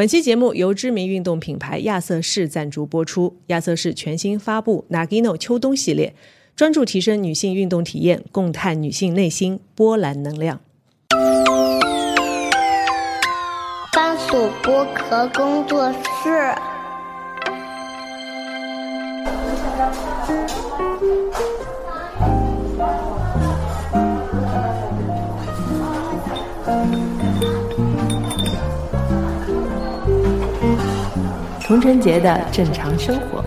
本期节目由知名运动品牌亚瑟士赞助播出。亚瑟士全新发布 Nagino 秋冬系列，专注提升女性运动体验，共探女性内心波澜能量。番薯剥壳工作室。童晨杰的正常生活。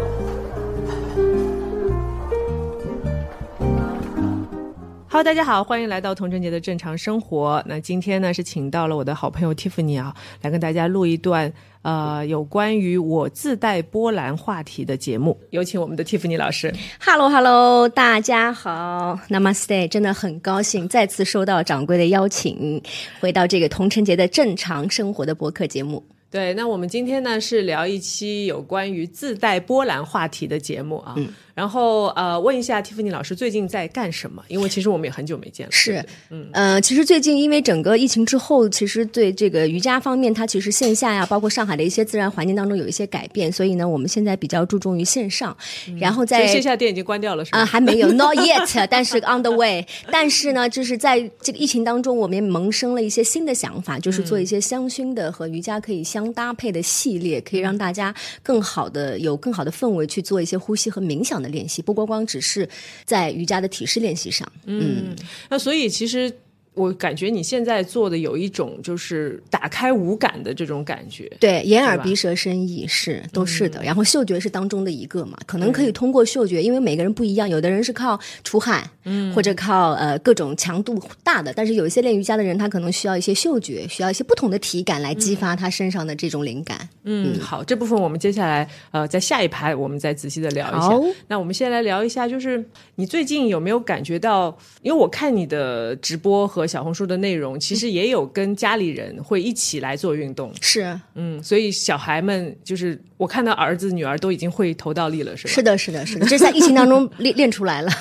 Hello，大家好，欢迎来到童晨杰的正常生活。那今天呢是请到了我的好朋友 Tiffany 啊，来跟大家录一段呃有关于我自带波兰话题的节目。有请我们的 Tiffany 老师。Hello，Hello，大家好，Namaste，真的很高兴再次收到掌柜的邀请，回到这个童晨杰的正常生活的博客节目。对，那我们今天呢是聊一期有关于自带波澜话题的节目啊。然后呃，问一下 Tiffany 老师最近在干什么？因为其实我们也很久没见了。是嗯，呃，其实最近因为整个疫情之后，其实对这个瑜伽方面，它其实线下呀，包括上海的一些自然环境当中有一些改变，所以呢，我们现在比较注重于线上，然后在线下店已经关掉了，是吗？啊、还没有，not yet，但是 on the way。但是呢，就是在这个疫情当中，我们也萌生了一些新的想法，就是做一些香薰的和瑜伽可以相搭配的系列，可以让大家更好的有更好的氛围去做一些呼吸和冥想的练习，不光光只是在瑜伽的体式练习上。嗯，那所以其实我感觉你现在做的有一种就是打开五感的这种感觉。对，眼耳鼻舌身意是都是的，然后嗅觉是当中的一个嘛，可能可以通过嗅觉，因为每个人不一样，有的人是靠出汗，嗯，或者靠呃各种强度大的，但是有一些练瑜伽的人，他可能需要一些嗅觉，需要一些不同的体感来激发他身上的这种灵感。嗯，好，这部分我们接下来呃在下一排我们再仔细的聊一下。那我们先来聊一下，就是你最近有没有感觉到？因为我看你的直播和小红书的内容，其实也有跟家里人会一起来做运动。是嗯，所以小孩们就是我看到儿子女儿都已经会头倒立了，是吧？是的，是的，是的，这在疫情当中练练出来了，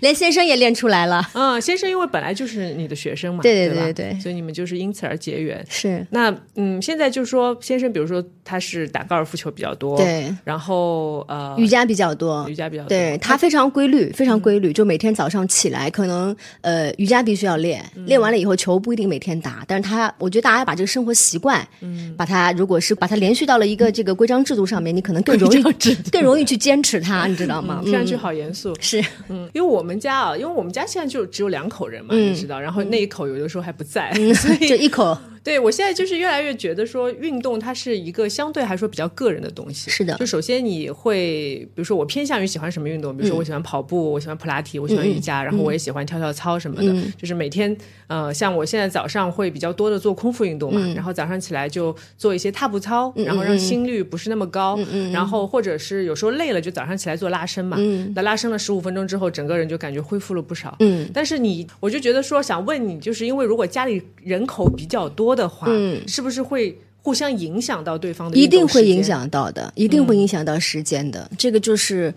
连先生也练出来了。嗯，先生因为本来就是你的学生嘛，对对对对对所以你们就是因此而结缘。是那嗯，现在就是说，先生，比如说他是打高尔夫球比较多，对，然后呃，瑜伽比较多，瑜伽比较多，对他非常规律，非常规律，就每天早上起来，可能呃瑜伽必须要练，练完了以后球不一定每天打，但是他我觉得大家把这个生活习惯，嗯，把它如果是把它连续到了一个这个规章制度上面，你可能更容易更容易去坚持它，你知道吗？听上去嗯。好严肃。是。嗯，因为我们家啊，因为我们家现在就只有两口人嘛，嗯。你知道，然后那一口有的时候还不在，所以就一口对我现在就是越来越觉得说，运动它是一个相对来说比较个人的东西。是的。就首先你会，比如说我偏向于喜欢什么运动，比如说我喜欢跑步，我喜欢普拉提，我喜欢瑜伽，然后我也喜欢跳跳操什么的。就是每天，呃，像我现在早上会比较多的做空腹运动嘛，然后早上起来就做一些踏步操，然后让心率不是那么高，然后或者是有时候累了就早上起来做拉伸嘛。那拉伸了十五分钟之后，整个人就感觉恢复了不少。嗯，但是你，我就觉得说，想问你，就是因为如果家里人口比较多的话，嗯是不是会互相影响到对方的？一定会影。响到的，一定会影响到时间的。这个就是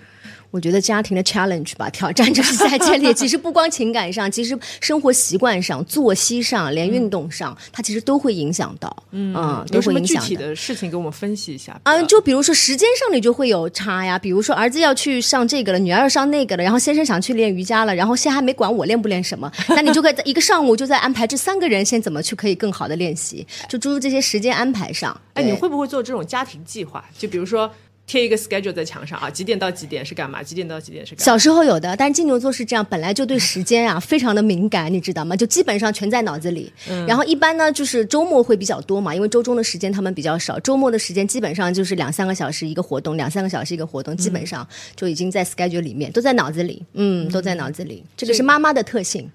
我觉得家庭的 challenge 吧，挑战就是在这里。其实不光情感上，其实生活习惯上、作息上，连运动上，它其实都会影响到。嗯，都会影响体的事情给我们分析一下？啊，就比如说时间上你就会有差呀，比如说儿子要去上这个了，女儿要上那个了，然后先生想去练瑜伽了，然后现在还没管我练不练什么，那你就可以在一个上午就在安排这三个人先怎么去可以更好的练习，就诸如这些时间安排上。哎，你会不会做这种家庭计划？就比如说贴一个 schedule 在墙上啊，几点到几点是干嘛？几点到几点是干嘛？小时候有的，但是金牛座是这样，本来就对时间啊非常的敏感，你知道吗？就基本上全在脑子里。嗯然后一般呢，就是周末会比较多嘛，因为周中的时间他们比较少，周末的时间基本上就是两三个小时一个活动，两三个小时一个活动，基本上就已经在 schedule 里面，都在脑子里，嗯，都在脑子里。这个是妈妈的特性。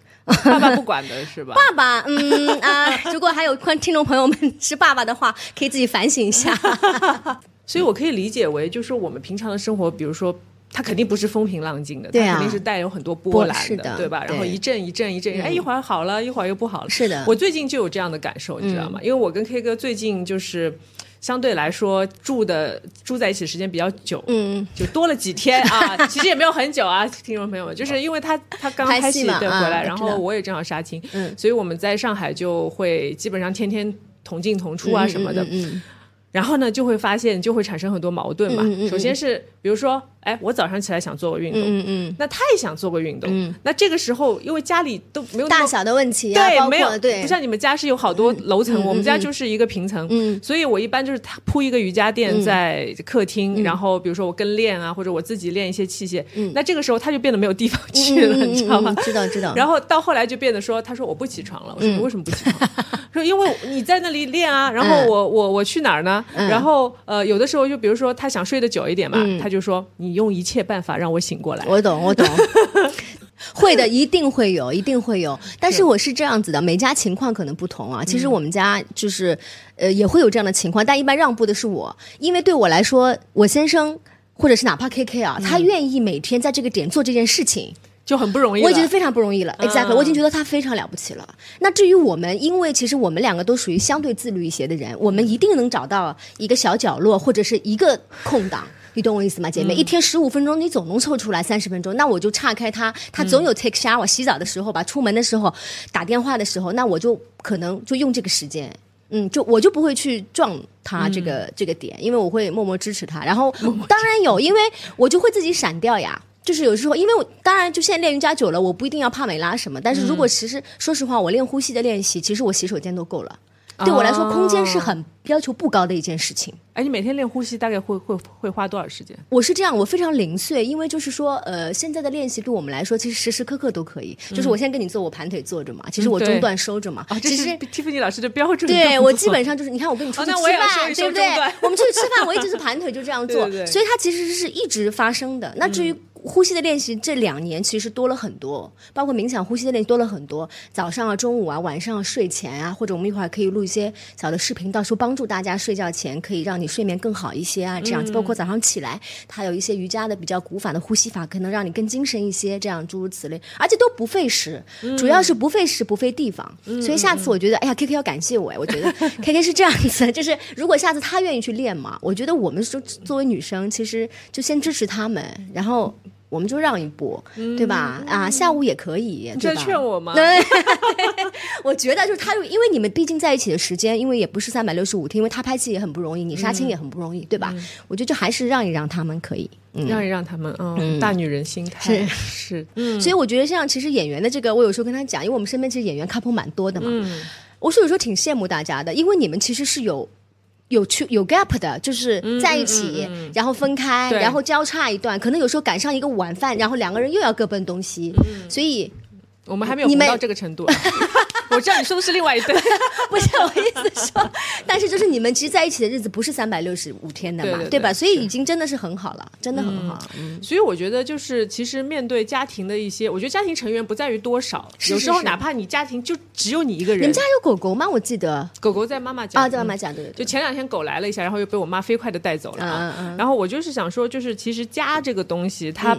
爸爸不管的是吧？爸爸，嗯啊，如果还有观听众朋友们是爸爸的话，可以自己反省一下。所以我可以理解为，就是我们平常的生活，比如说。它肯定不是风平浪静的，它肯定是带有很多波波澜的对吧？然后一阵一阵一阵，哎，一会儿好了，一会儿又不好了。是的我最近就有这样的感受，你知道吗？因为我跟 K 哥最近就是相对来说住的住在一起时间比较久，嗯，就多了几天啊，其实也没有很久啊，听众朋友们，就是 因为他他刚拍拍戏对回来，然后我也正好杀青，嗯所以我们在上海就会基本上天天同进同出啊什么的。嗯嗯然后呢，就会发现就会产生很多矛盾嘛。嗯嗯嗯首先是比如说，哎，我早上起来想做个运动，嗯嗯，那他也想做个运动，嗯。那这个时候因为家里都没有大小的问题啊，对，没有对。不，像你们家是有好多楼层，我们家就是一个平层，嗯。所以我一般就是他铺一个瑜伽垫在客厅，然后比如说我跟练啊，或者我自己练一些器械，嗯。那这个时候他就变得没有地方去了，你知道吗？知道知道。然后到后来就变得说，他说我不起床了，我说你为什么不起床？说因为你在那里练啊，然后我我我去哪儿呢？然后呃有的时候就比如说他想睡得久一点嘛，他就说你用一切办法让我醒过来。我懂，我懂。会的，一定会有，一定会有。但是我是这样子的，每家情况可能不同啊。其实我们家就是，呃，也会有这样的情况，但一般让步的是我，因为对我来说，我先生或者是哪怕 K K 啊，他愿意每天在这个点做这件事情，就很不容易了。我也觉得非常不容易了。Exactly，、嗯我已经觉得他非常了不起了。那至于我们，因为其实我们两个都属于相对自律一些的人，我们一定能找到一个小角落或者是一个空档。你懂我意思吗，姐妹？一天十五分钟，你总能凑出来三十分钟，那我就岔开他，他总有 take shower 洗澡的时候吧，出门的时候，打电话的时候，那我就可能就用这个时间。嗯，就我就不会去撞他这个、这个点，因为我会默默支持他。然后当然有，因为我就会自己闪掉呀。就是有时候，因为我当然就现在练瑜伽久了，我不一定要帕梅拉什么。但是如果其实、说实话，我练呼吸的练习，其实我洗手间都够了。对我来说，空间是很要求不高的一件事情。哎，你每天练呼吸大概会会会花多少时间？我是这样，我非常零碎，因为就是说，呃，现在的练习对我们来说，其实时时刻刻都可以。就是我先跟你做，我盘腿坐着嘛，其实我中段收着嘛。啊，这是其实 Tiffany 老师的标准。对我基本上就是，你看我跟你 出去吃饭，对不对？我们出去吃饭，我一直是盘腿就这样做，对对对所以它其实是一直发生的。那至于呼吸的练习，这两年其实多了很多，包括冥想、呼吸的练习多了很多。早上啊、中午啊、晚上、啊、睡前啊，或者我们一会儿可以录一些小的视频，到时候帮助大家睡觉前可以让你睡眠更好一些啊，这样子。包括早上起来，它有一些瑜伽的比较古法的呼吸法，可能让你更精神一些，这样诸如此类，而且都不费时，主要是不费时不费地方。所以下次我觉得，哎呀，K K 要感谢我哎，我觉得 K K 是这样子，就是如果下次他愿意去练嘛，我觉得我们说作为女生，其实就先支持他们，然后。我们就让一步，对吧？啊，下午也可以，你在？劝我吗？对，我觉得就是他，因为你们毕竟在一起的时间，因为也不是三百六十五天，因为他拍戏也很不容易，你杀青也很不容易，对吧？我觉得就还是让一让他们可以。嗯，让一让他们，嗯，大女人心态是，嗯，所以我觉得像其实演员的这个，我有时候跟他讲，因为我们身边其实演员 couple 蛮多的嘛，嗯我是有时候挺羡慕大家的，因为你们其实是有。有去有 gap 的，就是在一起，然后分开，然后交叉一段，可能有时候赶上一个晚饭，然后两个人又要各奔东西，所以我们还没有你到这个程度啊。我知道你说的是另外一对，不是我意思说，但是就是你们其实在一起的日子不是三百六十五天的嘛，对对对吧？所以已经真的是很好了，真的很好。嗯所以我觉得就是其实面对家庭的一些，我觉得家庭成员不在于多少，是是有时候哪怕你家庭就只有你一个人你们家，有狗狗吗？我记得狗狗在妈妈家啊，在妈妈家对就前两天狗来了一下，然后又被我妈飞快的带走了啊。嗯嗯嗯然后我就是想说，就是其实家这个东西，它、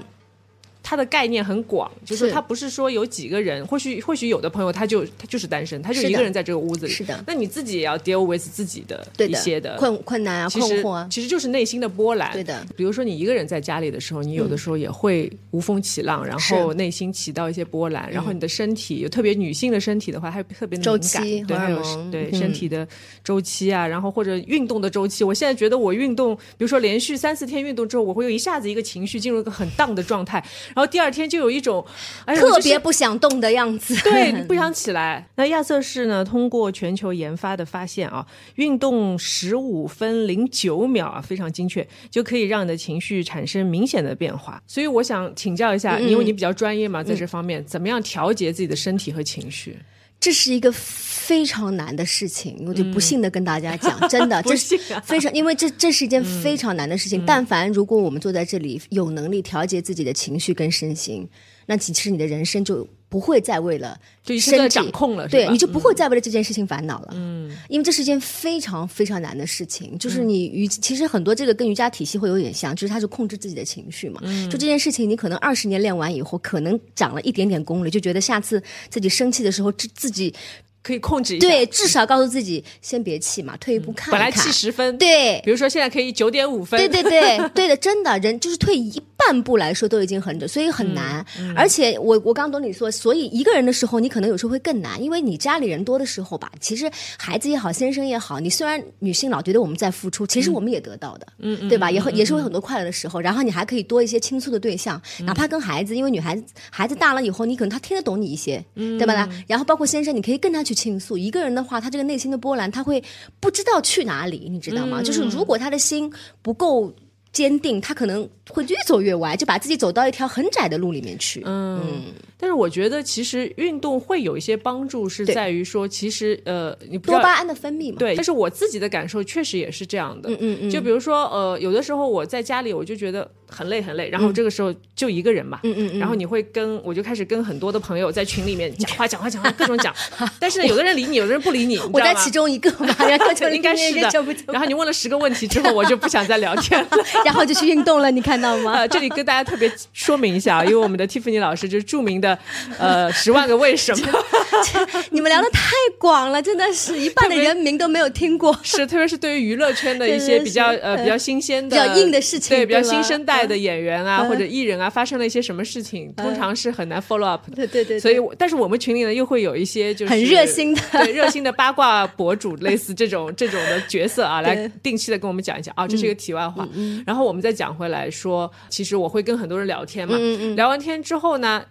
它的概念很广，就是是它不是说有几个人，或许或许有的朋友他就他就是单身，他就一个人在这个屋子里。是的。那你自己也要 deal with 自己的一些的困困难啊、困惑啊，其实就是内心的波澜。对的，比如说你一个人在家里的时候，你有的时候也会无风起浪，然后内心起到一些波澜，然后你的身体，特别女性的身体的话，还特别敏感，期对，还有荷尔蒙对嗯。身体的周期啊，然后或者运动的周期。我现在觉得我运动，比如说连续三四天运动之后，我会有一下子一个情绪进入一个很荡的状态，然后第二天就有一种，特别不想动的样子。对，你不想起来。那亚瑟士呢？通过全球研发的发现啊，运动十五分零九秒啊，非常精确，就可以让你的情绪产生明显的变化。所以我想请教一下，因为你比较专业嘛，在这方面，怎么样调节自己的身体和情绪？这是一个非常难的事情，我就不幸的跟大家讲，真的，这幸啊。非常，因为这这是一件非常难的事情。但凡如果我们坐在这里有能力调节自己的情绪跟身心，那其实你的人生就不会再为了就一切都在身体掌控了对，你就不会再为了这件事情烦恼了。嗯，因为这是一件非常非常难的事情，就是你瑜，其实很多这个跟瑜伽体系会有点像，就是它是控制自己的情绪嘛。嗯就这件事情，你可能二十年练完以后，可能长了一点点功力，就觉得下次自己生气的时候，自自己可以控制一下。对，至少告诉自己先别气嘛，退一步看一看。本来气十分，，对比如说现在可以九点五分，对对对对的，真的人就是退一半步来说都已经很所以很难。而且我我刚懂你说，所以一个人的时候，你可能有时候会更难，因为你家里人多的时候吧，其实孩子也好，先生也好，你虽然女性老觉得我们在付出，其实我们也得到的，嗯对吧？也会也是会很多快乐的时候，然后你还可以多一些倾诉的对象，哪怕跟孩子，因为女孩子孩子大了以后，你可能他听得懂你一些，对吧？然后包括先生，你可以跟他去倾诉。一个人的话，他这个内心的波澜，他会不知道去哪里，你知道吗？就是如果他的心不够。坚定，他可能会越走越歪，就把自己走到一条很窄的路里面去。嗯，但是我觉得其实运动会有一些帮助，是在于说，其实呃，你多巴胺的分泌嘛。对，但是我自己的感受确实也是这样的。嗯嗯嗯。就比如说呃，有的时候我在家里，我就觉得很累很累，然后这个时候就一个人嘛。嗯嗯嗯。然后你会跟我就开始跟很多的朋友在群里面讲话讲话讲话各种讲，但是有的人理你，有的人不理你，我在其中一个嘛，应该是的。然后你问了十个问题之后，我就不想再聊天了。然后就去运动了，你看到吗？呃这里跟大家特别说明一下，因为我们的 Tiffany 老师就是著名的呃十万个为什么。你们聊的太广了，真的是一半的人名都没有听过。是，特别是对于娱乐圈的一些比较呃比较新鲜的、比较硬的事情，对比较新生代的演员啊或者艺人啊，发生了一些什么事情，通常是很难 follow up 的。对对对。所以，但是我们群里呢，又会有一些就是很热心的、对热心的八卦博主，类似这种这种的角色啊，来定期的跟我们讲一讲啊，这是一个题外话。然后我们再讲回来说，其实我会跟很多人聊天嘛，聊完天之后呢。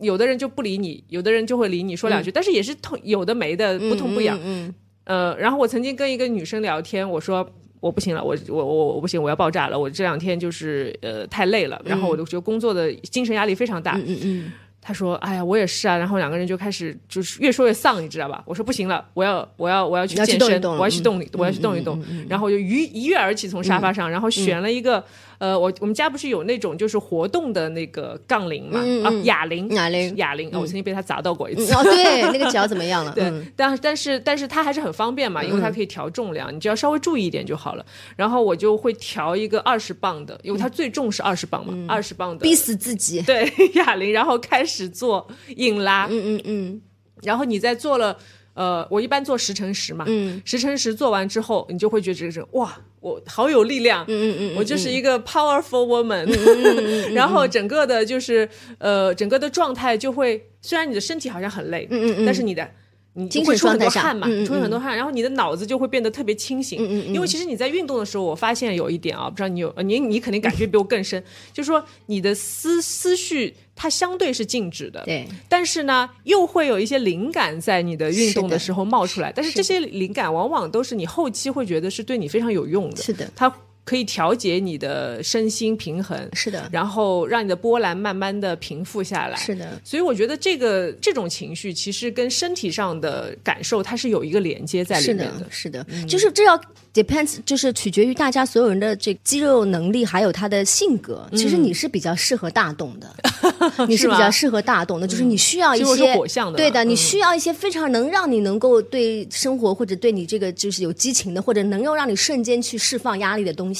有的人就不理你，有的人就会理你说两句，但是也是痛有的没的不痛不痒。嗯，呃，然后我曾经跟一个女生聊天，我说我不行了，我我我我不行，我要爆炸了，我这两天就是呃太累了，然后我就觉得工作的精神压力非常大。嗯嗯。他说：“哎呀，我也是啊。”然后两个人就开始就是越说越丧，你知道吧？我说：“不行了，我要我要我要去健身，我要去动，我要去动一动。”然后我就一一跃而起从沙发上，然后选了一个呃，我我们家不是有那种就是活动的那个杠铃嘛？啊，哑铃，哑铃，哑铃。我曾经被它砸到过一次。哦，对，那个脚怎么样了？对，但但是但是它还是很方便嘛，因为它可以调重量，你只要稍微注意一点就好了。然后我就会调一个二十磅的，因为它最重是二十磅嘛，二十磅的，逼死自己。对，哑铃，然后开始做。硬拉，嗯嗯嗯，然后你在做了，呃，我一般做十乘十嘛，嗯，十乘十做完之后，你就会觉得这个人哇，我好有力量，嗯嗯嗯，我就是一个 powerful woman，然后整个的就是呃，整个的状态就会，虽然你的身体好像很累，嗯嗯嗯，但是你的。你会出很多汗嘛？出很多汗，然后你的脑子就会变得特别清醒。因为其实你在运动的时候，我发现有一点啊，不知道你有，你你肯定感觉比我更深，就是说你的思思绪它相对是静止的，对。但是呢，又会有一些灵感在你的运动的时候冒出来，但是这些灵感往往都是你后期会觉得是对你非常有用的。是的，它。可以调节你的身心平衡，是的，然后让你的波澜慢慢的平复下来，是的。所以我觉得这个这种情绪其实跟身体上的感受它是有一个连接在里面的，是的，就是这要 depends，就是取决于大家所有人的这肌肉能力还有他的性格。其实你是比较适合大动的，你是比较适合大动的，就是你需要一些火象的，对的，你需要一些非常能让你能够对生活或者对你这个就是有激情的，或者能够让你瞬间去释放压力的东西。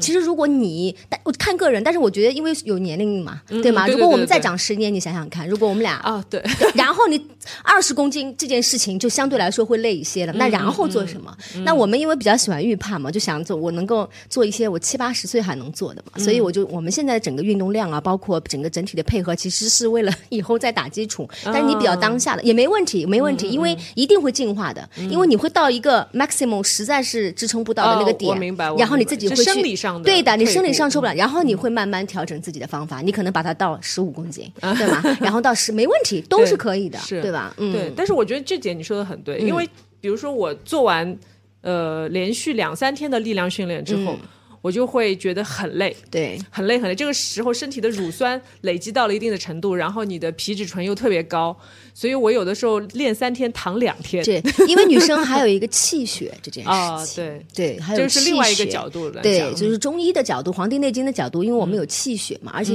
其实，如果你，但我看个人，但是我觉得，因为有年龄嘛，对吗？如果我们再长十年，你想想看，如果我们俩啊，对，然后你二十公斤这件事情就相对来说会累一些了。那然后做什么？那我们因为比较喜欢预判嘛，就想做我能够做一些我七八十岁还能做的嘛。所以我就我们现在整个运动量啊，包括整个整体的配合，其实是为了以后再打基础。但是你比较当下的也没问题，没问题，因为一定会进化的，因为你会到一个 maximum 实在是支撑不到的那个点。然后你自己会去。生理上的对的，你生理上受不了，然后你会慢慢调整自己的方法，你可能把它到十五公斤，对吗？然后到十没问题，都是可以的，对吧？嗯，对。但是我觉得这点你说的很对，因为比如说我做完呃连续两三天的力量训练之后。我就会觉得很累，对，很累很累。这个时候身体的乳酸累积到了一定的程度，然后你的皮质醇又特别高，所以我有的时候练三天躺两天。对，因为女生还有一个气血这件事情，对对，还有这是另外一个角度来对，就是中医的角度，《黄帝内经》的角度，因为我们有气血嘛，而且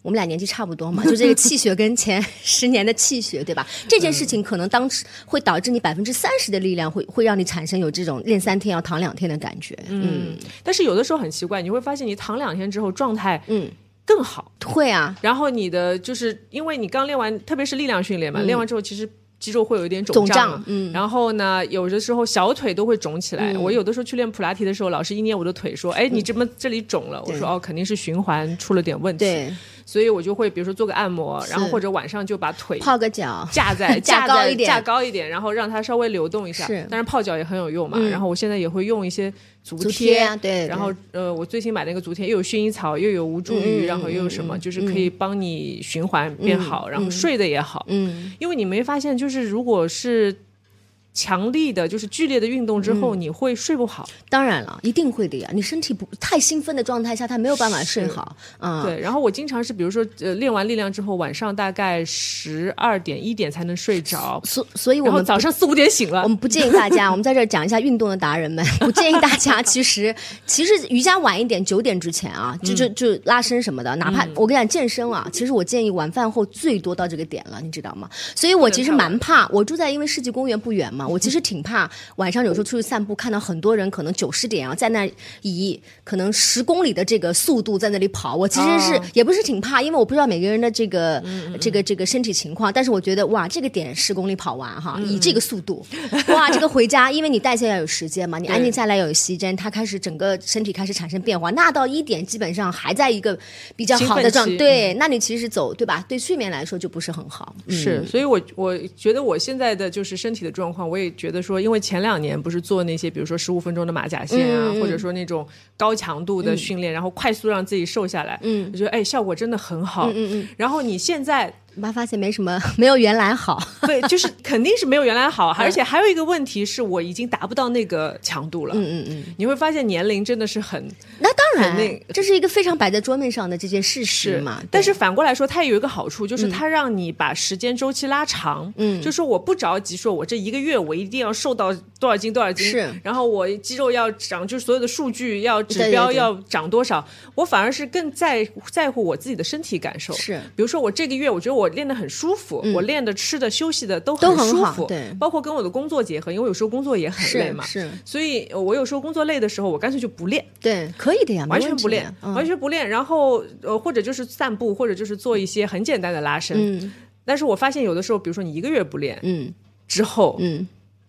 我们俩年纪差不多嘛，就这个 气血跟前 十年的气血，对吧？这件事情可能当时会导致你百分之三十的力量会会让你产生有这种练三天要躺两天的感觉。嗯，但是有的时候很。很奇怪，你会发现你躺两天之后状态嗯更好，会啊。然后你的就是因为你刚练完，特别是力量训练嘛，练完之后其实肌肉会有一点肿胀胀，嗯然后呢，有的时候小腿都会肿起来。我有的时候去练普拉提的时候，老师一捏我的腿说：“哎，你这么这里肿了。”我说：“哦，肯定是循环出了点问题。”对，所以我就会比如说做个按摩，然后或者晚上就把腿泡个脚，架在 架高一点。架高一点，然后让它稍微流动一下。是。但是泡脚也很有用嘛。然后我现在也会用一些足足贴啊对对。然后呃，我最新买那个足贴又有薰衣草，又有无助鱼，嗯然后又有什么，就是可以帮你循环变好，然后睡得也好。嗯，因为你没发现，就是如果是强力的，就是剧烈的运动之后，嗯你会睡不好。当然了，一定会的呀。你身体不太兴奋的状态下，他没有办法睡好。嗯，对，然后我经常是，比如说，呃，练完力量之后，晚上大概十二点一点才能睡着，所所以我们早上四五点醒了我。们不建议大家，我们在这儿讲一下运动的达人们，不建议大家。其实，其实瑜伽晚一点，九点之前啊，就就就拉伸什么的，哪怕我跟你讲健身啊，其实我建议晚饭后最多到这个点了，你知道吗？所以我其实蛮怕，我住在因为世纪公园不远嘛，我其实挺怕晚上有时候出去散步，看到很多人可能九十点啊，在那以可能十公里的这个速度在那里跑，我其实是、哦。也不是挺怕，因为我不知道每个人的这个这个这个身体情况，但是我觉得哇，这个点十公里跑完哈，以这个速度，哇，这个回家，因为你代谢要有时间嘛，你安静下来有时间，它开始整个身体开始产生变化，那到一点基本上还在一个比较好的状兴奋期对，那你其实走对吧？对睡眠来说就不是很好，嗯。是，所以我我觉得我现在的就是身体的状况，我也觉得说，因为前两年不是做那些，比如说十五分钟的马甲线啊，嗯或者说那种高强度的训练，然后快速让自己瘦下来，嗯，我觉得哎效果真的很好，嗯嗯，然后你现在妈发现没什么，没有原来好。对，就是肯定是没有原来好，而且还有一个问题是我已经达不到那个强度了，嗯嗯嗯，你会发现年龄真的是很那当然那，这是一个非常摆在桌面上的这件事实是嘛。但是反过来说，它也有一个好处，就是它让你把时间周期拉长。嗯，就说我不着急，说我这一个月我一定要瘦到多少斤多少斤，是然后我肌肉要长，就是所有的数据要指标要长多少，我反而是更在在乎我自己的身体感受。是比如说我这个月我觉得我练得很舒服，我练的、吃的、休息的都都很舒服，对。包括跟我的工作结合，因为有时候工作也很累嘛，是是所以呃我有时候工作累的时候，我干脆就不练。对，可以的呀，完全不练，嗯。完全不练，然后呃，或者就是散步，或者就是做一些很简单的拉伸。嗯。但是我发现有的时候，比如说你一个月不练嗯。之后，嗯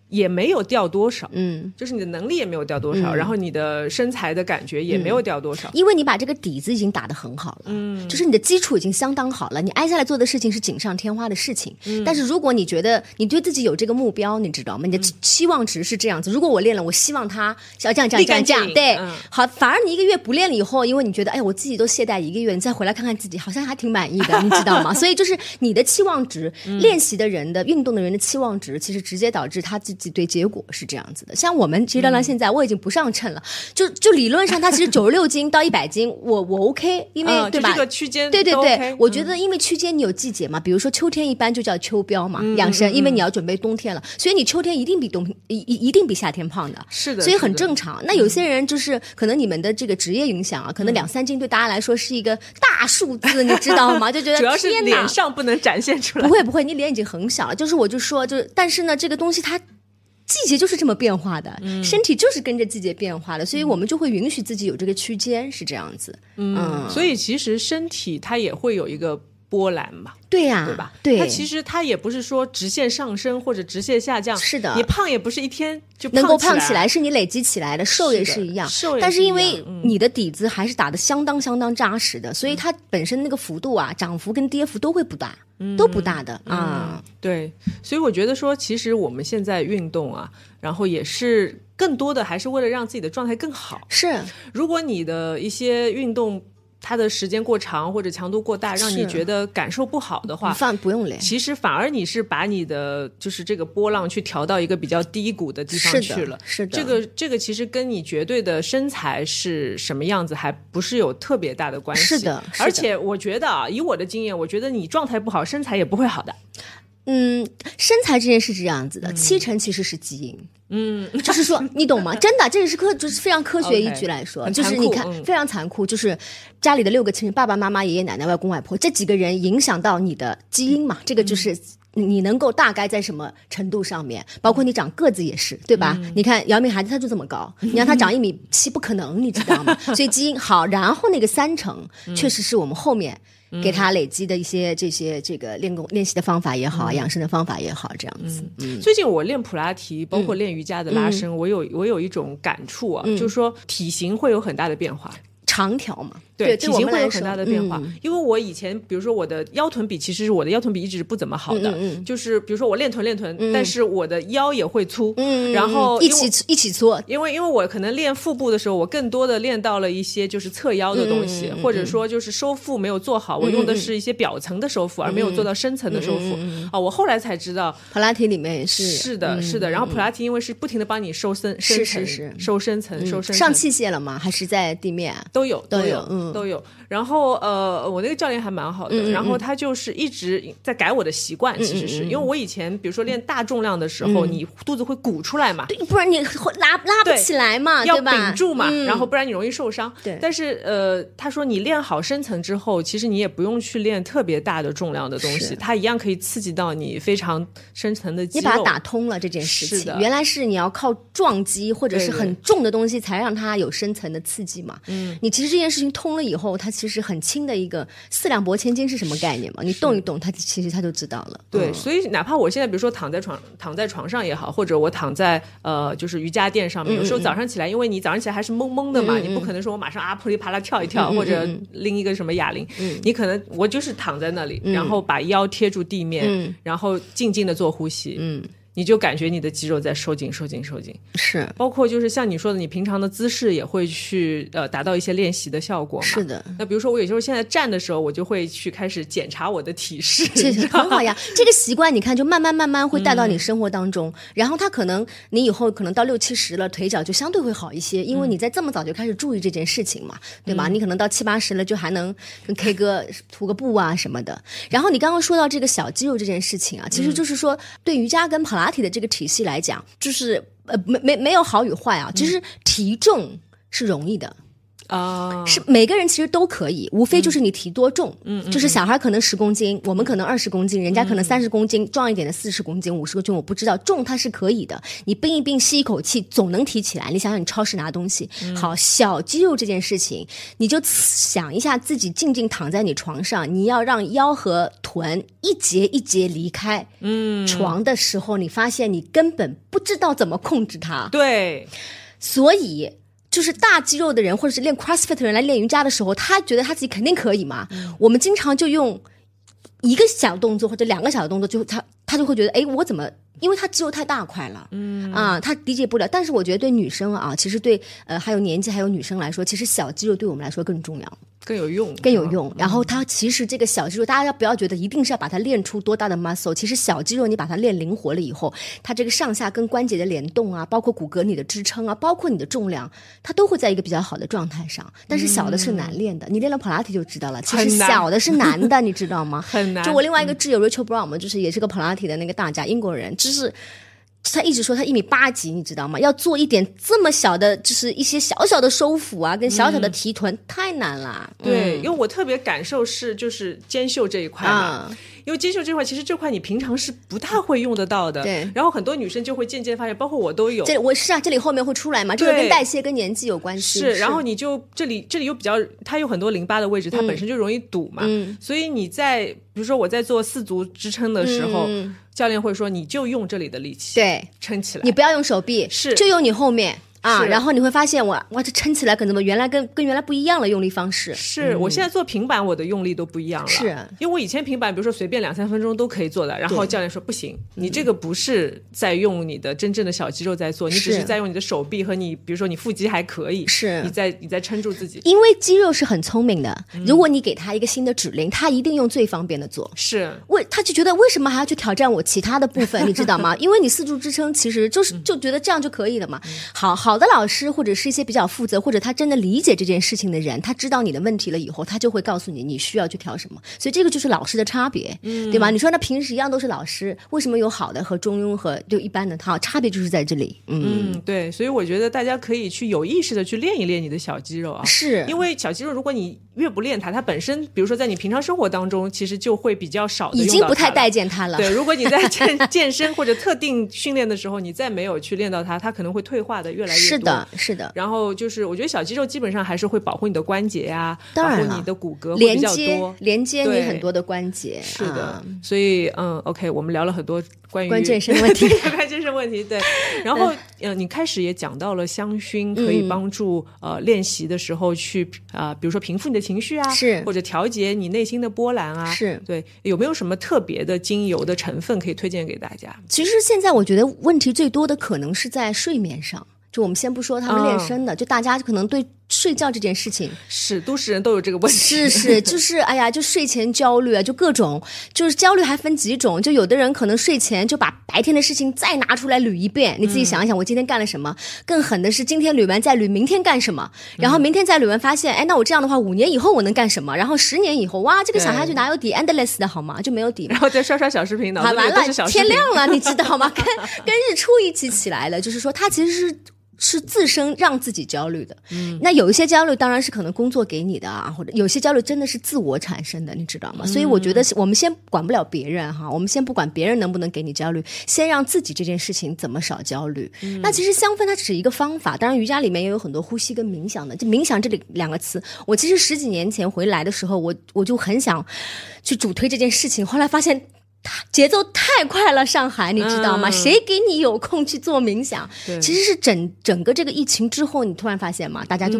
也没有掉多少，嗯，就是你的能力也没有掉多少，然后你的身材的感觉也没有掉多少。因为你把这个底子已经打得很好了，嗯，就是你的基础已经相当好了，你挨下来做的事情是锦上添花的事情。嗯但是如果你觉得你对自己有这个目标，你知道吗？你的期期望值是这样子。如果我练了，我希望它要这样这样这样这样，对，嗯好，反而你一个月不练了以后，因为你觉得哎，我自己都懈怠一个月，你再回来看看自己，好像还挺满意的，你知道吗？所以就是你的期望值，嗯练习的人的运动的人的期望值，其实直接导致他自己对结果是这样子的。像我们其实聊到现在，我已经不上秤了，就就理论上它其实九十六斤到一百斤，我我 OK，因为、嗯，对吧？这个区间对对对我觉得因为区间你有季节嘛，比如说秋天一般就叫秋膘嘛，养生，因为你要准备冬天了，所以你秋天一定比冬一一一定比夏天胖的，是的所以很正常。那有些人就是可能你们的这个职业影响啊，可能两三斤对大家来说是一个大数字，你知道吗？就觉得 主要是脸上不能展现出来不。会不会，你脸已经很小了。就是我就说，就是但是呢，这个东西它。季节就是这么变化的，嗯。身体就是跟着季节变化的，所以我们就会允许自己有这个区间，是这样子。嗯，所以其实身体它也会有一个波澜嘛。对呀、对吧？对，它其实它也不是说直线上升或者直线下降，是的你胖也不是一天就能够胖胖起来，是你累积起来的，瘦也是一样。瘦也但是因为你的底子还是打的相当相当扎实的，所以它本身那个幅度啊，涨幅跟跌幅都会不大，都不大的啊。对，所以我觉得说，其实我们现在运动啊，然后也是更多的还是为了让自己的状态更好。是，如果你的一些运动它的时间过长或者强度过大，让你觉得感受不好的话，饭不用练。其实反而你是把你的就是这个波浪去调到一个比较低谷的地方是的去了。是的这个这个其实跟你绝对的身材是什么样子还不是有特别大的关系。是的是的而且我觉得啊，以我的经验，我觉得你状态不好，身材也不会好的。嗯，身材这件事是这样子的，七成其实是基因。嗯，就是说，你懂吗？真的，这个是科，就是非常科学依据来说就是你看非常残酷，就是家里的六个亲人，爸爸妈妈、爷爷奶奶、外公外婆这几个人影响到你的基因嘛，这个就是。你能够大概在什么程度上面，包括你长个子也是，对吧？你看姚明孩子他就这么高，你让他长一米七不可能，你知道吗？所以基因好，然后那个三成确实是我们后面给他累积的一些这些这个练功练习的方法也好，养生的方法也好，这样子。嗯，最近我练普拉提，包括练瑜伽的拉伸，我有我有一种感触啊，就是说体型会有很大的变化。长条嘛，对，体型会有很大的变化。因为我以前，比如说我的腰臀比，其实是我的腰臀比一直是不怎么好的，就是比如说我练臀练臀，但是我的腰也会粗，然后一起一起粗。因为因为我可能练腹部的时候，我更多的练到了一些就是侧腰的东西，或者说就是收腹没有做好，我用的是一些表层的收腹，而没有做到深层的收腹。啊，我后来才知道，普拉提里面也是是的，是的。然后普拉提因为是不停的帮你收深深层、收深层、收深上器械了吗？还是在地面？都有都有，嗯。都有，然后呃，我那个教练还蛮好的，然后他就是一直在改我的习惯，其实是因为我以前比如说练大重量的时候，你肚子会鼓出来嘛，对，不然你拉拉不起来嘛，对要顶住嘛，然后不然你容易受伤。对，但是呃，他说你练好深层之后，其实你也不用去练特别大的重量的东西，它一样可以刺激到你非常深层的肌肉，你把它打通了这件事情。原来是你要靠撞击或者是很重的东西才让它有深层的刺激嘛。嗯，你其实这件事情通。了以后，它其实很轻的一个四两拨千斤是什么概念嘛？你动一动，它其实它就知道了。对，所以哪怕我现在比如说躺在床躺在床上也好，或者我躺在呃就是瑜伽垫上面，有时候早上起来，因为你早上起来还是懵懵的嘛，你不可能说我马上啊噼里啪啦跳一跳，或者拎一个什么哑铃，你可能我就是躺在那里，然后把腰贴住地面，然后静静的做呼吸。嗯。你就感觉你的肌肉在收紧、收紧、收紧，是。包括就是像你说的，你平常的姿势也会去呃达到一些练习的效果。是的。那比如说我有时候现在站的时候，我就会去开始检查我的体式。这很好呀，这个习惯你看就慢慢慢慢会带到你生活当中，然后他可能你以后可能到六七十了，腿脚就相对会好一些，因为你在这么早就开始注意这件事情嘛，对吧？你可能到七八十了，就还能跟 K 哥涂个步啊什么的。然后你刚刚说到这个小肌肉这件事情啊，其实就是说对瑜伽跟普拉提的这个体系。来讲，就是呃，没没没有好与坏啊，其实体重是容易的。啊，是每个人其实都可以，无非就是你提多重，嗯，就是小孩可能十公斤，我们可能二十公斤，人家可能三十公斤，壮一点的四十公斤、五十公斤，我不知道重它是可以的，你并一并吸一口气，总能提起来。你想想，你超市拿东西，好小肌肉这件事情，你就想一下自己静静躺在你床上，你要让腰和臀一节一节离开，嗯，床的时候，你发现你根本不知道怎么控制它，对，所以。就是大肌肉的人，或者是练 CrossFit 的人来练瑜伽的时候，他觉得他自己肯定可以嘛。我们经常就用一个小动作或者两个小动作，就他他就会觉得，哎，我怎么？因为他肌肉太大块了，嗯啊，他理解不了。但是我觉得对女生啊，其实对呃还有年纪还有女生来说，其实小肌肉对我们来说更重要。更有用，更有用。然后它其实这个小肌肉，大家要不要觉得一定是要把它练出多大的 muscle？其实小肌肉你把它练灵活了以后，它这个上下跟关节的联动啊，包括骨骼你的支撑啊，包括你的重量，它都会在一个比较好的状态上。但是小的是难练的，你练了普拉提就知道了。其实小的是难的，你知道吗？很难。就我另外一个挚友 Rachel Brown 嘛，就是也是个普拉提的那个大家，英国人，就是。他一直说他一米八几，你知道吗？要做一点这么小的，就是一些小小的收腹啊，跟小小的提臀，太难了。对，因为我特别感受是就是肩袖这一块嘛。因为肩袖这块，其实这块你平常是不太会用得到的。对。然后很多女生就会渐渐发现，包括我都有。这我是啊，这里后面会出来嘛？这个跟代谢跟年纪有关系。是。然后你就这里这里又比较，它有很多淋巴的位置，它本身就容易堵嘛。嗯。所以你在比如说我在做四足支撑的时候，教练会说你就用这里的力气，对，撑起来。你不要用手臂，是，就用你后面。啊，然后你会发现，我哇，这撑起来可能怎么原来跟跟原来不一样了，用力方式。是我现在做平板，我的用力都不一样了。是，因为我以前平板，比如说随便两三分钟都可以做的，然后教练说不行，你这个不是在用你的真正的小肌肉在做，你只是在用你的手臂和你，比如说你腹肌还可以，是你在你在撑住自己。因为肌肉是很聪明的，如果你给他一个新的指令，他一定用最方便的做。是，为他就觉得为什么还要去挑战我其他的部分，你知道吗？因为你四柱支撑其实就是就觉得这样就可以了嘛。好好的老师或者。是一些比较负责，或者他真的理解这件事情的人，他知道你的问题了以后，他就会告诉你你需要去调什么。所以这个就是老师的差别，对吧？你说那平时一样都是老师，为什么有好的和中庸和就一般的？他差别就是在这里。嗯，对。所以我觉得大家可以去有意识的去练一练你的小肌肉啊，是因为小肌肉，如果你越不练它，它本身，比如说在你平常生活当中，其实就会比较少的已经不太待见它了。对，如果你在健健身或者特定训练的时候，你再没有去练到它，它可能会退化的越来越多。是的，是的。然后就是，我觉得小肌肉基本上还是会保护你的关节呀，保护你的骨骼连接连接你很多的关节。是的，所以嗯，OK，我们聊了很多。关于健身问题，健身问题，对。然后，呃，你开始也讲到了香薰可以帮助呃练习的时候去啊，比如说平复你的情绪啊，是或者调节你内心的波澜啊，是对。有没有什么特别的精油的成分可以推荐给大家？其实现在我觉得问题最多的可能是在睡眠上。就我们先不说他们练身的，就大家可能对睡觉这件事情是都市人都有这个问题，是是，就是哎呀，就睡前焦虑啊，就各种，就是焦虑还分几种，就有的人可能睡前就把白天的事情再拿出来捋一遍，你自己想一想，我今天干了什么？更狠的是今天捋完再捋明天干什么，然后明天再捋完发现，哎，那我这样的话五年以后我能干什么？然后十年以后，哇，这个想下去哪有底？endless 的好吗？就没有底。然后再刷刷小视频，脑子完了，天亮了，你知道吗？跟跟日出一起起来了，就是说它其实是。是自身让自己焦虑的，嗯，那有一些焦虑当然是可能工作给你的啊，或者有些焦虑真的是自我产生的，你知道吗？所以我觉得我们先管不了别人哈，我们先不管别人能不能给你焦虑，先让自己这件事情怎么少焦虑。那其实香氛它只是一个方法，当然瑜伽里面也有很多呼吸跟冥想的。就冥想这里两个词，我其实十几年前回来的时候，我我就很想去主推这件事情，后来发现。节奏太快了，上海，你知道吗？谁给你有空去做冥想？其实是整整个这个疫情之后，你突然发现嘛，大家就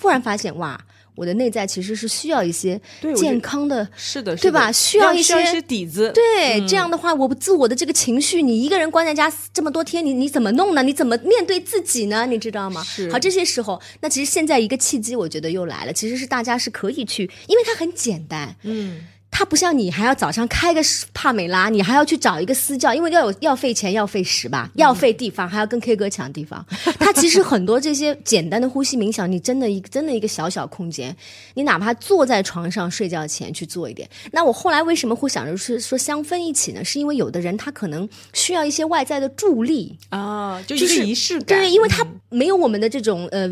突然发现，哇，我的内在其实是需要一些健康的，是的，对吧？需要一些底子。对，这样的话，我自我的这个情绪，你一个人关在家这么多天，你你怎么弄呢？你怎么面对自己呢？你知道吗？好，这些时候，那其实现在一个契机，我觉得又来了。其实是大家是可以去，因为它很简单。嗯。它不像你还要早上开个帕梅拉，你还要去找一个私教，因为要有要费钱要费时吧，要费地方，还要跟 K 歌抢地方。它其实很多这些简单的呼吸冥想，你真的一真的一个小小空间，你哪怕坐在床上睡觉前去做一点。那我后来为什么会想着是说香氛一起呢？是因为有的人他可能需要一些外在的助力啊，就是仪式感，对，因为他没有我们的这种呃。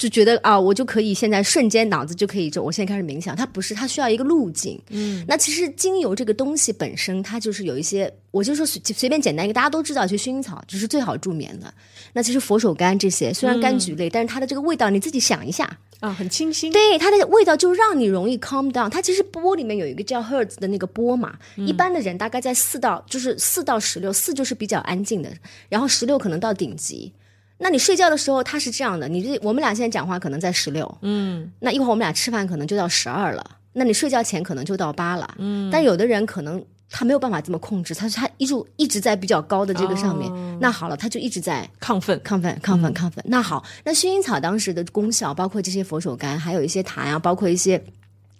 就觉得啊，我就可以现在瞬间脑子就可以，就我现在开始冥想。它不是，它需要一个路径。嗯，那其实精油这个东西本身，它就是有一些，我就说随随便简单一个，大家都知道，就薰衣草就是最好助眠的。那其实佛手柑这些，虽然柑橘类，但是它的这个味道，你自己想一下啊，很清新。对，它的味道就让你容易 calm down。它其实波里面有一个叫 hertz 的那个波嘛，一般的人大概在四到就是四到十六，四就是比较安静的，然后十六可能到顶级。那你睡觉的时候，他是这样的，你这我们俩现在讲话可能在十六，嗯，那一会儿我们俩吃饭可能就到十二了，那你睡觉前可能就到八了，嗯，但有的人可能他没有办法这么控制，他他一直一直在比较高的这个上面，那好了，他就一直在亢奋，亢奋，亢奋，亢奋。那好，那薰衣草当时的功效，包括这些佛手柑，还有一些糖啊，包括一些。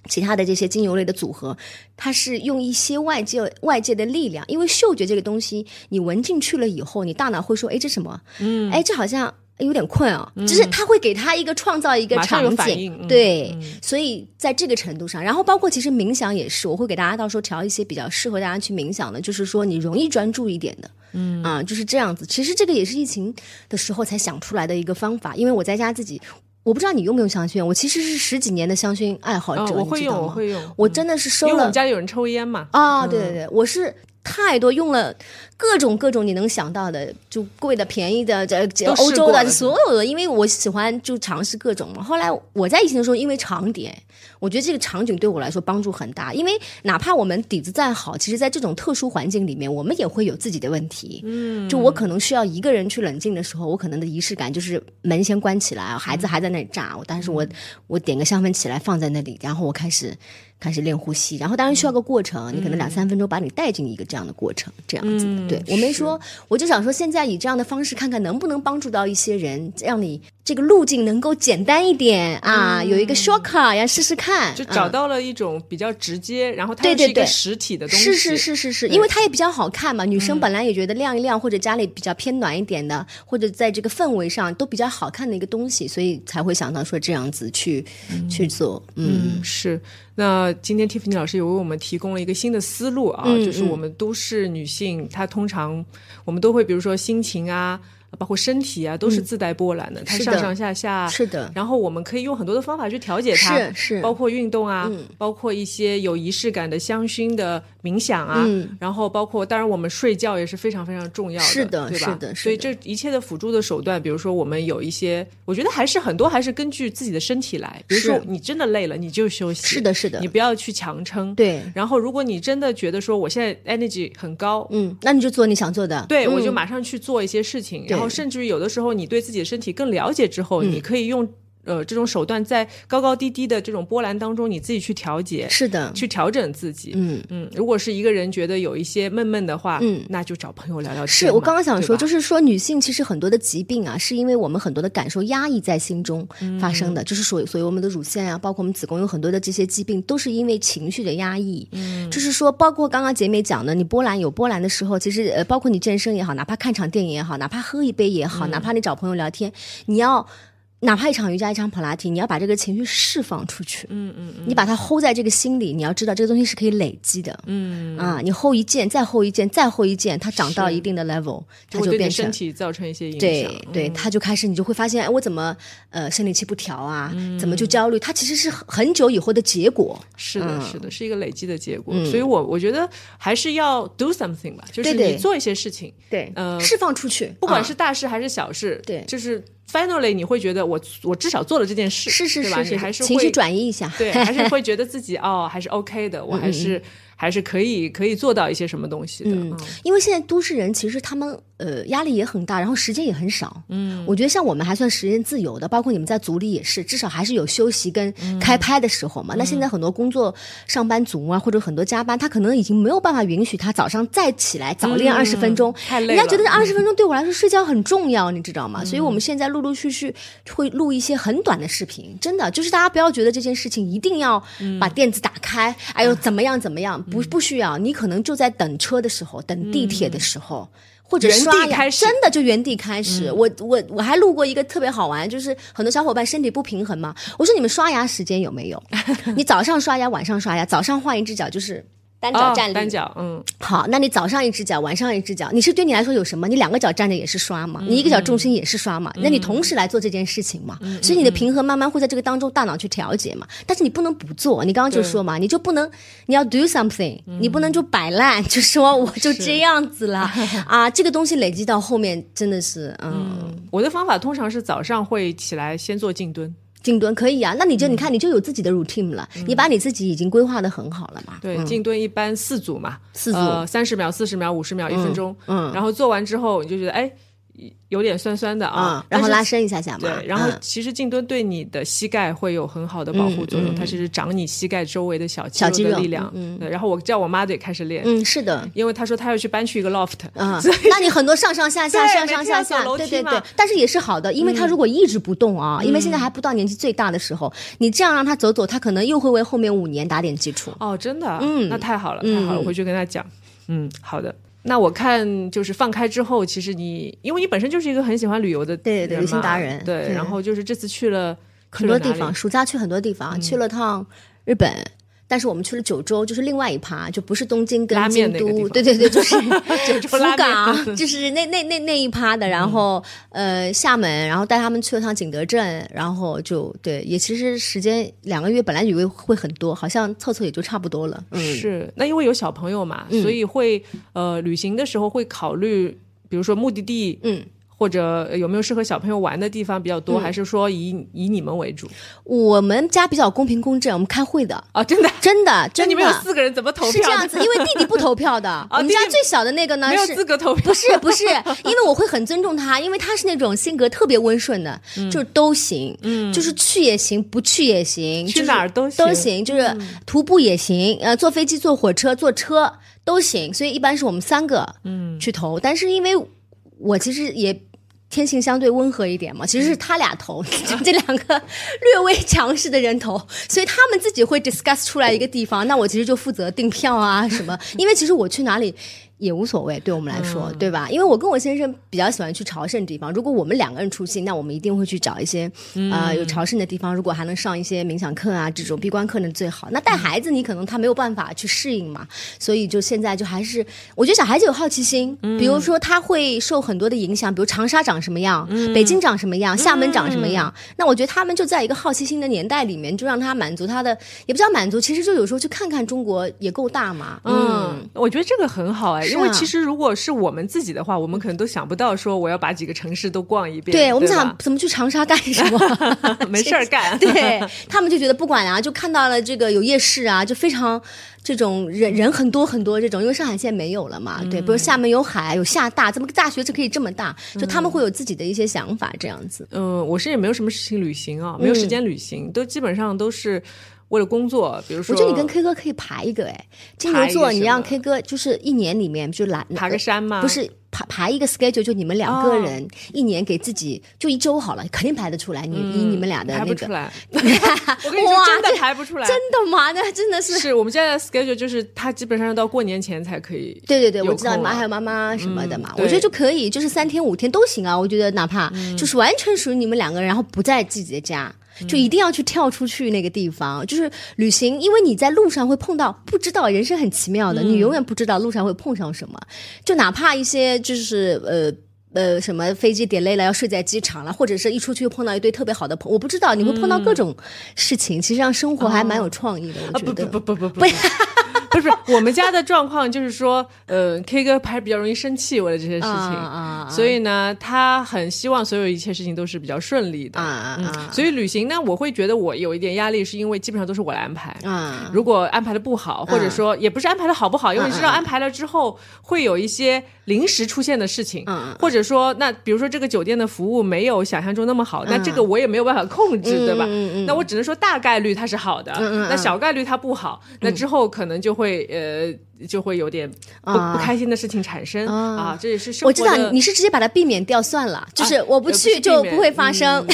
其他的这些精油类的组合，它是用一些外界外界的力量，因为嗅觉这个东西，你闻进去了以后，你大脑会说：“哎，这什么？嗯，哎，这好像有点困啊。”就是它会给他一个创造一个场景，对。所以在这个程度上，然后包括其实冥想也是，我会给大家到时候调一些比较适合大家去冥想的，就是说你容易专注一点的，嗯啊，就是这样子。其实这个也是疫情的时候才想出来的一个方法，因为我在家自己。我不知道你用不用香薰，我其实是十几年的香薰爱好者，我会用，我会用，我真的是收了。因为我们家里有人抽烟嘛。啊，对对对，我是太多用了。各种各种你能想到的，就贵的、便宜的，这这欧洲的所有的，因为我喜欢就尝试各种嘛。后来我在疫情的时候，因为长点，我觉得这个场景对我来说帮助很大。因为哪怕我们底子再好，其实在这种特殊环境里面，我们也会有自己的问题。嗯，就我可能需要一个人去冷静的时候，我可能的仪式感就是门先关起来，孩子还在那里炸，但是我我点个香氛起来放在那里，然后我开始开始练呼吸，然后当然需要个过程，你可能两三分钟把你带进一个这样的过程，这样子。对我没说，我就想说，现在以这样的方式，看看能不能帮助到一些人，让你这个路径能够简单一点啊，有一个 shortcut，要试试看，就找到了一种比较直接，然后它是一个实体的东西，是是是是是，因为它也比较好看嘛。女生本来也觉得亮一亮，或者家里比较偏暖一点的，或者在这个氛围上都比较好看的一个东西，所以才会想到说这样子去去做。嗯，是。那今天 Tiffany 老师也为我们提供了一个新的思路啊，就是我们都市女性，她通常我们都会比如说心情啊。包括身体啊，都是自带波澜的，它上上下下是的。然后我们可以用很多的方法去调节它，是是包括运动啊，嗯包括一些有仪式感的香薰的冥想啊，嗯。然后包括当然我们睡觉也是非常非常重要的，是的对吧？是的？是所以这一切的辅助的手段，比如说我们有一些，我觉得还是很多还是根据自己的身体来，比如说你真的累了，你就休息，是的是的你不要去强撑，。对，然后，如果你真的觉得说我现在 energy 很高，嗯，那你就做你想做的，对、嗯我就马上去做一些事情，对然后甚至于有的时候你对自己的身体更了解之后，嗯。你可以用呃这种手段在高高低低的这种波澜当中，你自己去调节，是的，去调整自己。嗯。嗯，如果是一个人觉得有一些闷闷的话，嗯那就找朋友聊聊天。是我刚刚想说，就是说女性其实很多的疾病啊，是因为我们很多的感受压抑在心中发生嗯的，就是所所以我们的乳腺啊，包括我们子宫有很多的这些疾病，都是因为情绪的压抑。嗯，就是说，包括刚刚姐妹讲的，你波澜有波澜的时候，其实呃，包括你健身也好，哪怕看场电影也好，哪怕喝一杯也好，哪怕你找朋友聊天，你要。哪怕一场瑜伽，一场普拉提，你要把这个情绪释放出去。嗯嗯嗯你把它 hold 在这个心里，你要知道这个东西是可以累积的。嗯啊，你 hold 一件，再 hold 一件，再 hold 一件，它长到一定的 level，它就变成身体造成一些影响。对对，它就开始你就会发现，哎，我怎么呃生理期不调啊？怎么就焦虑？它其实是很很久以后的结果。是的，嗯是的，是一个累积的结果。所以我我觉得还是要 do something 吧，就是你做一些事情，对，呃释放出去，不管啊是大事还是小事，对就是 finally 你会觉得我我至少做了这件事，是是是吧？是你还是情绪会转移一下。对，还是会觉得自己哦还是 OK 的，我还是还是可以可以做到一些什么东西的。嗯因为现在都市人其实他们呃压力也很大，然后时间也很少。嗯，我觉得像我们还算时间自由的，包括你们在组里也是，至少还是有休息跟开拍的时候嘛。那现在很多工作上班族啊，或者很多加班，他可能已经没有办法允许他早上再起来早练二十分钟，太累了人家觉得这二十分钟对我来说睡觉很重要，你知道吗？所以我们现在陆陆续续会录一些很短的视频，真的就是大家不要觉得这件事情一定要把垫子打开，哎呦怎么样怎么样，不不需要，你可能就在等车的时候，等地铁的时候。或者刷牙，开始真的就原地开始。我我我还录过一个特别好玩，就是很多小伙伴身体不平衡嘛，我说你们刷牙时间有没有？你早上刷牙，晚上刷牙，早上换一只脚就是单脚哦站立，单脚，嗯，好，那你早上一只脚，晚上一只脚，你是对你来说有什么？你两个脚站着也是刷嘛，你一个脚重心也是刷嘛，那你同时来做这件事情嘛，所以你的平衡慢慢会在这个当中大脑去调节嘛。但是你不能不做，你刚刚就说嘛，你就不能你要 do something，、你不能就摆烂，就说我就这样子了。啊，这个东西累积到后面真的是嗯我的方法通常是早上会起来先做静蹲，静蹲可以啊，那你就你看你就有自己的 routine 了，你把你自己已经规划的很好了嘛。对，静蹲一般四组嘛，四组呃，三十秒、四十秒、五十秒、一分钟，嗯，然后做完之后你就觉得哎。有点酸酸的啊嗯，，然后拉伸一下下嘛。对，然后嗯。其实静蹲对你的膝盖会有很好的保护作用，它其实长你膝盖周围的小肌肉肉的力量。嗯，然后我叫我妈也开始练，嗯，是的，因为她说她要去搬去一个 loft，嗯、那你很多上上下下、上上下下，对对对，但是也是好的，因为她如果一直不动啊，因为现在还不到年纪最大的时候，你这样让她走走，她可能又会为后面五年打点基础。哦，真的，嗯，那太好了，太好了，我回去跟她讲，嗯，好的。那我看就是放开之后，其实你因为你本身就是一个很喜欢旅游的对对旅行达人。对，然后就是这次去了很多地方，暑假去很多地方，去了趟日本。但是我们去了九州，就是另外一趴，就不是东京跟拉面京都，对对对，就是 福冈，就是那那那那一趴的。然后、呃，厦门，然后带他们去了趟景德镇，然后就对，也其实时间两个月，本来以为会很多，好像凑凑也就差不多了。嗯，是，那因为有小朋友嘛，所以会呃旅行的时候会考虑，比如说目的地，嗯，或者呃有没有适合小朋友玩的地方比较多，还是说以以你们为主？我们家比较公平公正，我们开会的，啊，真的，真的 那真的。你们有四个人怎么投票？是这样子，因为弟弟不投票的，我们家最小的那个呢没有是资格投票，不是不是，因为我会很尊重他，因为他是那种性格特别温顺的，就是都行，嗯，就是去也行，不去也行，去哪儿都行。都行，就是徒步也行，呃，坐飞机、坐火车、坐车都行，所以一般是我们三个嗯。去投，但是因为我其实也。天性相对温和一点嘛，其实是他俩投，这两个略微强势的人投，所以他们自己会 discuss 出来一个地方，那我其实就负责订票啊什么，因为其实我去哪里。也无所谓，对我们来说，对吧？因为我跟我先生比较喜欢去朝圣地方。如果我们两个人出行，那我们一定会去找一些呃有朝圣的地方。如果还能上一些冥想课啊，这种闭关课呢最好。那带孩子，你可能他没有办法去适应嘛，所以就现在就还是，我觉得小孩子有好奇心，比如说他会受很多的影响，比如长沙长什么样，北京长什么样，厦门长什么样。那我觉得他们就在一个好奇心的年代里面，就让他满足他的，也不叫满足，其实就有时候去看看中国也够大嘛。嗯，我觉得这个很好哎。因为其实如果是我们自己的话，我们可能都想不到说我要把几个城市都逛一遍。对，我们想怎么去长沙干什么？没事儿干。对他们就觉得不管啊，就看到了这个有夜市啊，就非常这种人人很多很多这种，因为上海现在没有了嘛。对，比如厦门有海，有厦大，怎么个大学就可以这么大？就他们会有自己的一些想法，这样子。嗯，我是也没有什么事情旅行啊，没有时间旅行，都基本上都是。为了工作，比如说，我觉得你跟 K 哥可以排一个哎，金牛座，你让 K 哥就是一年里面就来爬个山吗？不是排排一个 schedule，就你们两个人一年给自己就一周好了，肯定排得出来。你以你们俩的那个，排不出来。我跟你说，真的排不出来。真的吗？那 真的是。是我们现在 schedule 就是他基本上要到过年前才可以。对对对，我知道你妈还有妈妈什么的嘛，我觉得就可以，就是三天五天都行啊。我觉得哪怕就是完全属于你们两个人，然后不在自己的家。就一定要去跳出去那个地方，就是旅行，因为你在路上会碰到不知道，人生很奇妙的，你永远不知道路上会碰上什么。就哪怕一些就是呃呃什么飞机 delay 了要睡在机场了，或者是一出去又碰到一堆特别好的朋友，我不知道你会碰到各种事情，其实让生活还蛮有创意的。我觉得不不不不不。不是我们家的状况，就是说，呃，K 哥还是比较容易生气，为了这些事情，所以呢，他很希望所有一切事情都是比较顺利的。所以旅行呢，我会觉得我有一点压力，是因为基本上都是我来安排。如果安排的不好，或者说也不是安排的好不好，因为你知道安排了之后会有一些临时出现的事情，或者说那比如说这个酒店的服务没有想象中那么好，那这个我也没有办法控制，对吧？那我只能说大概率它是好的，那小概率它不好，那之后可能就。会呃，就会有点不不开心的事情产生啊，这也是我知道你是直接把它避免掉算了，就是我不去就不会发生。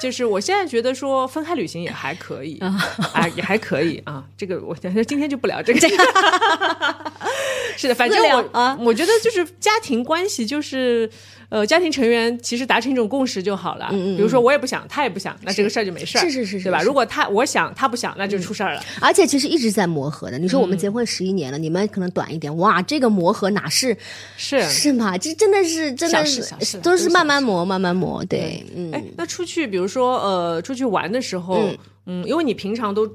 就是我现在觉得说分开旅行也还可以啊，也还可以啊。这个我今天就不聊这个。是的，反正我啊，我觉得就是家庭关系就是。呃，家庭成员其实达成一种共识就好了。嗯嗯。比如说我也不想，他也不想，那这个事儿就没事儿。是是是是，对吧？如果他我想，他不想，那就出事儿了。而且其实一直在磨合的。你说我们结婚十一年了，你们可能短一点。哇，这个磨合哪是是是吗？这真的是真的是都是慢慢磨，慢慢磨。对，嗯。哎，那出去，比如说呃，出去玩的时候。嗯，因为你平常都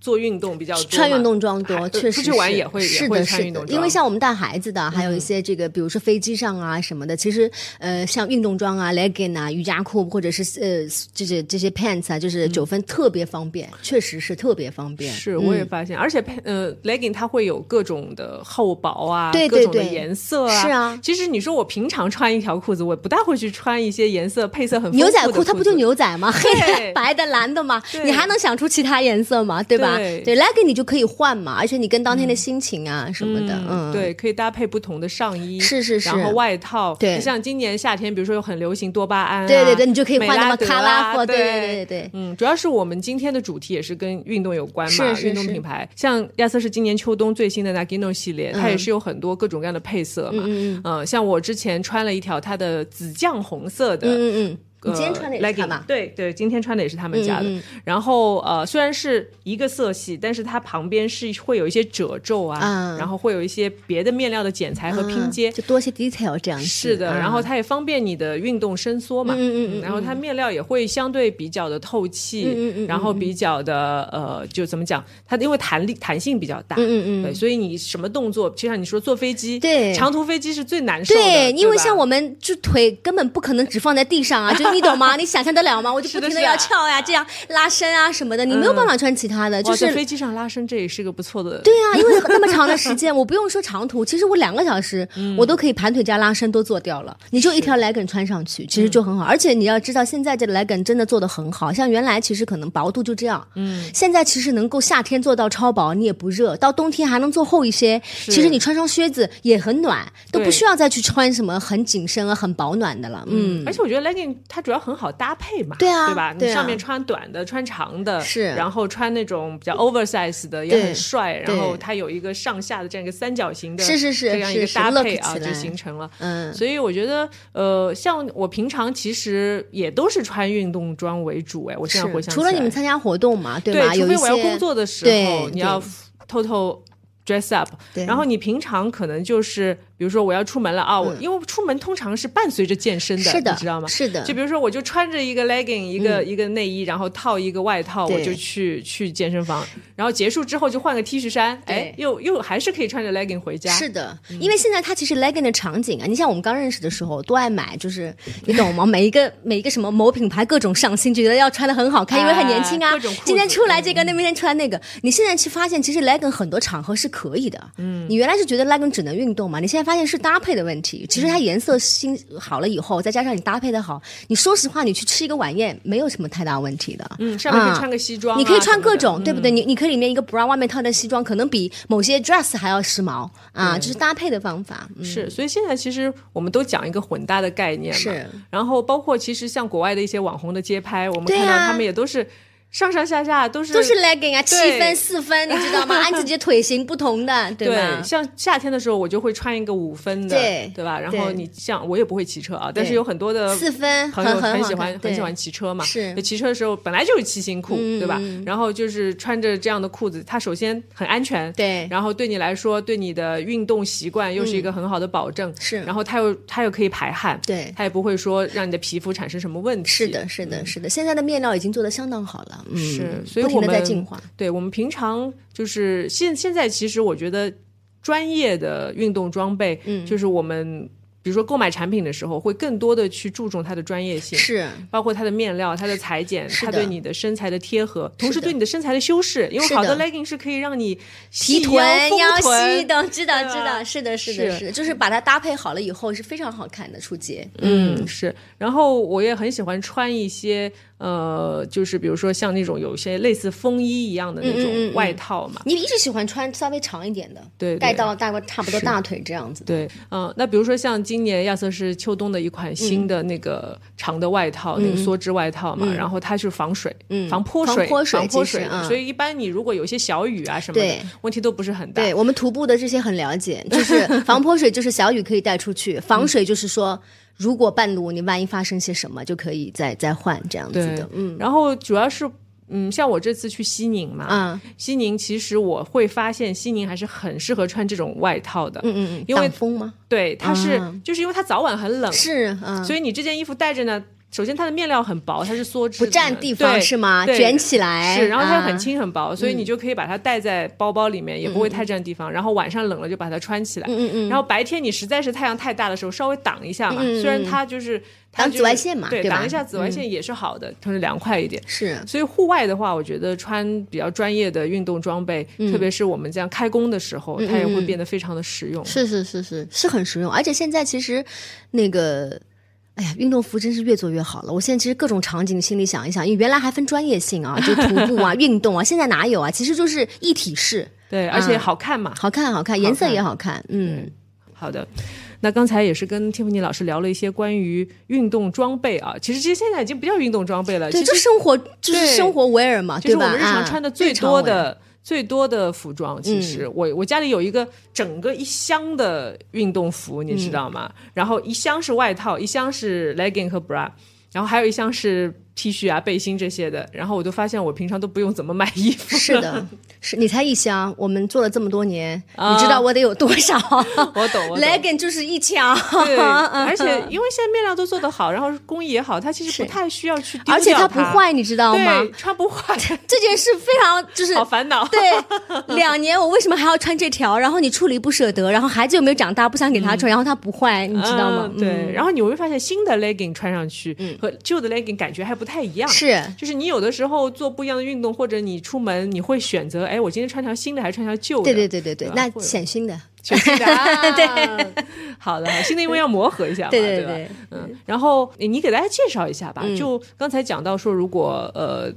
做运动比较多，穿运动装多，确实出去玩也会是的，是的。因为像我们带孩子的，还有一些这个，比如说飞机上啊什么的，其实呃，像运动装啊、legging 啊、瑜伽裤或者是呃这些这些 pants 啊，就是九分特别方便，确实是特别方便。是，我也发现，而且呃 legging 它会有各种的厚薄啊，各种的颜色啊。是啊，其实你说我平常穿一条裤子，我不大会去穿一些颜色配色很牛仔裤，它不就牛仔吗？黑的、白的、蓝的吗？你还能想出其他颜？色嘛，对。吧？对，legging 你就可以换嘛，而且你跟当天的心情啊什么的，嗯，对，可以搭配不同的上衣，是是是，然后外套，对，像今年夏天，比如说有很流行多巴胺，对对对，你就可以换那么卡拉夫，对。对对对，嗯，主要是我们今天的主题也是跟运动有关嘛，运动品牌，像亚瑟是今年秋冬最新的 Nagino 系列，它也是有很多各种各样的配色嘛，嗯嗯，像我之前穿了一条它的紫酱红色的，嗯嗯。你今天穿的也是嘛？对对，今天穿的也是他们家的。然后呃，虽然是一个色系，但是它旁边是会有一些褶皱啊，然后会有一些别的面料的剪裁和拼接，就多些 detail 这样。是的，然后它也方便你的运动伸缩嘛。嗯嗯嗯。然后它面料也会相对比较的透气，嗯嗯然后比较的呃，就怎么讲？它因为弹力弹性比较大，嗯嗯嗯。对，所以你什么动作，就像你说坐飞机，对，长途飞机是最难受的。对，因为像我们就腿根本不可能只放在地上啊，就。你懂吗？你想象得了吗？我就不停的要翘呀，这样拉伸啊什么的，你没有办法穿其他的。就是飞机上拉伸，这也是个不错的。对呀，因为那么长的时间，我不用说长途，其实我两个小时，我都可以盘腿加拉伸都做掉了。你就一条 legging 穿上去，其实就很好。而且你要知道，现在这 legging 真的做的很好，像原来其实可能薄度就这样，嗯，现在其实能够夏天做到超薄，你也不热，到冬天还能做厚一些。其实你穿双靴子也很暖，都不需要再去穿什么很紧身啊、很保暖的了。嗯，而且我觉得 legging 它。它主要很好搭配嘛，对啊对吧？你上面穿短的，穿长的，是。然后穿那种比较 oversize 的也很帅，然后它有一个上下的这样一个三角形的，是是是这样一个搭配啊，就形成了。嗯，所以我觉得，呃，像我平常其实也都是穿运动装为主，哎，我现在回想除了你们参加活动嘛，对对，吧？除非我要工作的时候，你要偷偷 dress up，对。然后你平常可能就是，比如说我要出门了啊，我因为出门通常是伴随着健身的，嗯是的，你知道吗？是的，就比如说，我就穿着一个 legging，一个、一个内衣，然后套一个外套，我就去去健身房，然后结束之后就换个 T 恤衫，哎，又又还是可以穿着 legging 回家。是的，因为现在它其实 legging 的场景啊，你像我们刚认识的时候都爱买，就是你懂吗？每一个 每一个什么某品牌各种上新，觉得要穿的很好看，因为很年轻啊。今天出来这个，那明天出来那个。你现在去发现，其实 legging 很多场合是可以的。嗯，你原来是觉得 legging 只能运动嘛，你现在发现是搭配的问题。其实它颜色新好了以后，再加上你搭配的好，你说实话，你去吃一个晚宴没有什么太大问题的。嗯，上面可以啊穿个西装啊、你可以穿各种，对不对？你你可以里面一个 bra，外面套的西装，可能比某些 dress 还要时髦啊，这是搭配的方法。嗯是，所以现在其实我们都讲一个混搭的概念嘛。是。然后包括其实像国外的一些网红的街拍，我们看到他们也都是上上下下都是都是 legging 啊，七分四分，你知道吗？按自己的腿型不同的，对吧？像夏天的时候，我就会穿一个五分的，对对吧？然后你像我也不会骑车啊，但是有很多的四分朋友很很喜欢很喜欢骑车嘛，是。就骑车的时候本来就是骑行裤，对吧？然后就是穿着这样的裤子，它首先很安全，对。然后对你来说，对你的运动习惯又是一个很好的保证，是。然后它又它又可以排汗，对。它也不会说让你的皮肤产生什么问题，是的，是的，是的。现在的面料已经做的相当好了，嗯，是，所以我们在进化。对我们平常就是现现在，其实我觉得专业的运动装备，嗯，就是我们比如说购买产品的时候，会更多的去注重它的专业性，是包括它的面料、它的裁剪、它对你的身材的贴合，同时对你的身材的修饰，因为好的的 legging 是可以让你提臀、腰丰臀细的，知道知道，是的，是的，是就是把它搭配好了以后是非常好看的出街。嗯，是。然后我也很喜欢穿一些呃，就是比如说像那种有些类似风衣一样的那种嗯外套嘛，你一直喜欢穿稍微长一点的，对对。盖到大概差不多大腿这样子。对，嗯、那比如说像今年亚瑟士秋冬的一款新的那个长的外套，那个梭织外套嘛，然后它是防水、防泼水、嗯防泼水防泼水。其实嗯。所以一般你如果有一些小雨啊什么的对，问题都不是很大。对我们徒步的这些很了解，就是 防泼水，就是小雨可以带出去；防水就是说，如果半路你万一发生些什么，就可以再再换这样子的。嗯然后主要是。嗯，像我这次去西宁嘛，嗯西宁其实我会发现西宁还是很适合穿这种外套的，嗯嗯嗯，因为挡风吗？对，它是、啊就是因为它早晚很冷，是嗯，所以你这件衣服带着呢，首先它的面料很薄，它是梭织的，不占地方是吗？对卷起来是，然后它又啊很轻很薄，所以你就可以把它带在包包里面，也不会太占地方。然后晚上冷了就把它穿起来，嗯嗯嗯然后白天你实在是太阳太大的时候，稍微挡一下嘛。虽然它就是挡紫外线嘛对，挡一下紫外线也是好的，同时凉快一点。是所以户外的话，我觉得穿比较专业的运动装备，嗯特别是我们这样开工的时候，它也会变得非常的实用。是是是是是很实用，而且现在其实那个。哎呀，运动服真是越做越好了。我现在其实各种场景心里想一想，因为原来还分专业性啊，就徒步啊、运动啊，现在哪有啊？其实就是一体式，对，而且好看嘛。好看好看，颜色也好看。嗯，好的，那刚才也是跟 Tiffany 老师聊了一些关于运动装备啊，其实这些现在已经不叫运动装备了，对，就生活就是生活 wear 嘛，对吧？其实我们日常啊穿的最多的。最多的服装，其实、嗯我我家里有一个整个一箱的运动服，你知道吗？然后一箱是外套，一箱是 legging 和 bra，然后还有一箱是 T 恤啊、背心这些的。然后我就发现我平常都不用怎么买衣服，是的，是你才一箱，我们做了这么多年，啊你知道我得有多少 我懂，我懂。？legging 就是一箱，对，嗯 而且因为现在面料都做得好，然后工艺也好，它其实不太需要去丢而且它不坏，你知道吗对，？穿不坏，这件事非常就是好烦恼。对，两年我为什么还要穿这条？然后你处理不舍得，然后孩子又没有长大不想给他穿，然后它不坏，你知道吗？嗯对，嗯然后你会发现新的 legging 穿上去和旧的 legging 感觉还不太一样。是。就是你有的时候做不一样的运动，或者你出门你会选择，哎，我今天穿条新的还是穿条旧的？对对对对对。那或者显新的，选新的。啊、对，好的，新的因为要磨合一下嘛，对吧对对对。嗯，然后你你给大家介绍一下吧，就刚才讲到说，如果呃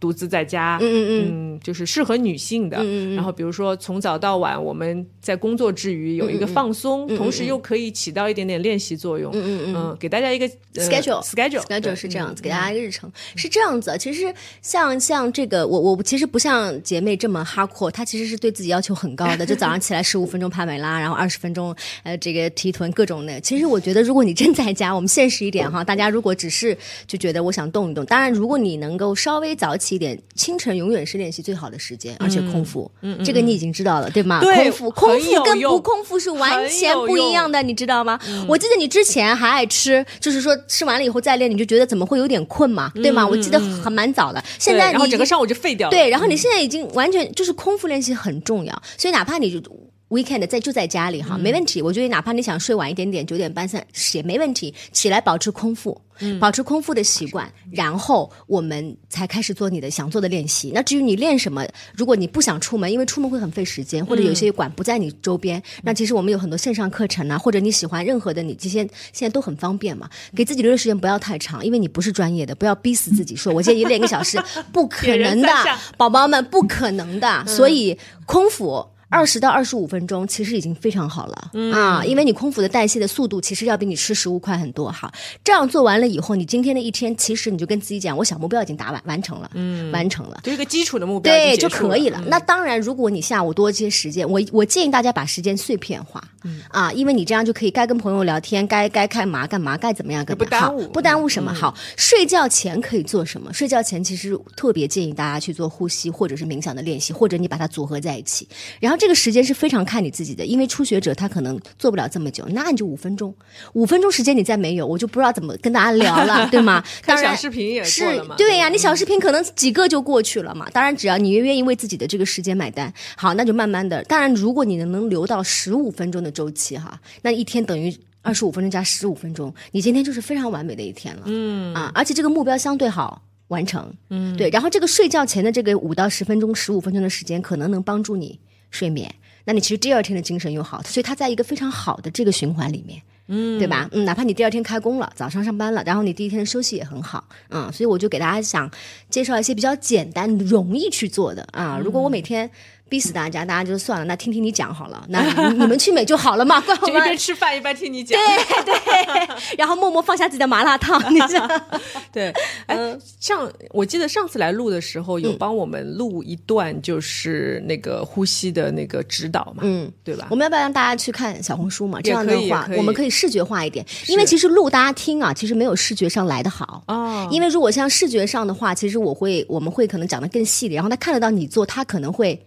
独自在家，嗯嗯嗯，嗯嗯，就是适合女性的。然后比如说从早到晚，我们在工作之余有一个放松，同时又可以起到一点点练习作用。嗯嗯嗯，给大家一个 schedule schedule schedule 是这样子，给大家一个日程是这样子。其实像像这个，我我其实不像姐妹这么哈阔，她其实是对自己要求很高的，就早上起来十五分钟帕梅拉，然后二十分钟呃这个提臀各种的。其实我觉得，如果你真在家，我们现实一点哈，大家如果只是就觉得我想动一动，当然如果你能够稍微早起一点，清晨永远是练习最好的时间，而且空腹，这个你已经知道了对吗？对空腹空腹跟不空腹是完全不一样的，你知道吗？我记得你之前还爱吃，就是说吃完了以后再练，你就觉得怎么会有点困嘛，对吗？我记得很蛮早的，现在然后整个上午就废掉了。对，然后你现在已经完全就是空腹练习很重要，所以哪怕你就。Weekend 在就在家里哈，没问题。我觉得哪怕你想睡晚一点点，九点半三也没问题。起来保持空腹，保持空腹的习惯，然后我们才开始做你的想做的练习。那至于你练什么，如果你不想出门，因为出门会很费时间，或者有些馆不在你周边，那其实我们有很多线上课程啊，或者你喜欢任何的，你这些现在都很方便嘛。给自己留的时间不要太长，因为你不是专业的，不要逼死自己，说 我今天一练一个小时，不可能的，宝宝们不可能的。所以空腹。二十到二十五分钟其实已经非常好了啊，因为你空腹的代谢的速度其实要比你吃食物快很多哈。这样做完了以后，你今天的一天其实你就跟自己讲，我小目标已经达完完成了，嗯，完成了，就一个基础的目标，对就可以了。那当然，如果你下午多接时间，我我建议大家把时间碎片化，啊，因为你这样就可以该跟朋友聊天，该该干嘛干嘛，该怎么样干嘛，不耽误，不耽误什么。好，睡觉前可以做什么？睡觉前其实特别建议大家去做呼吸或者是冥想的练习，或者你把它组合在一起，然后这个时间是非常。看你自己的，因为初学者他可能做不了这么久，那你就五分钟，五分钟时间你再没有，我就不知道怎么跟大家聊了，对吗？当然，小视频也是对呀，你小视频可能几个就过去了嘛。当然，只要你愿意为自己的这个时间买单，好，那就慢慢的。当然，如果你能能留到十五分钟的周期哈，那一天等于二十五分钟加十五分钟，你今天就是非常完美的一天了。嗯啊，而且这个目标相对好完成。嗯，对。然后这个睡觉前的这个五到十分钟、十五分钟的时间，可能能帮助你睡眠。那你其实第二天的精神又好，所以它在一个非常好的这个循环里面，嗯，对吧？嗯，哪怕你第二天开工了，早上上班了，然后你第一天的休息也很好，嗯，所以我就给大家想介绍一些比较简单、容易去做的啊。如果我每天。逼死大家，大家就算了。那听听你讲好了，那你们去美就好了嘛。就一边吃饭一边听你讲。对对，然后默默放下自己的麻辣烫。你知道？对，哎，上我记得上次来录的时候，有帮我们录一段，就是那个呼吸的那个指导嘛，嗯，对吧？我们要不要让大家去看小红书嘛？这样的话，我们可以视觉化一点。因为其实录大家听啊，其实没有视觉上来的好哦。因为如果像视觉上的话，其实我会我们会可能讲的更细的，然后他看得到你做，他可能会。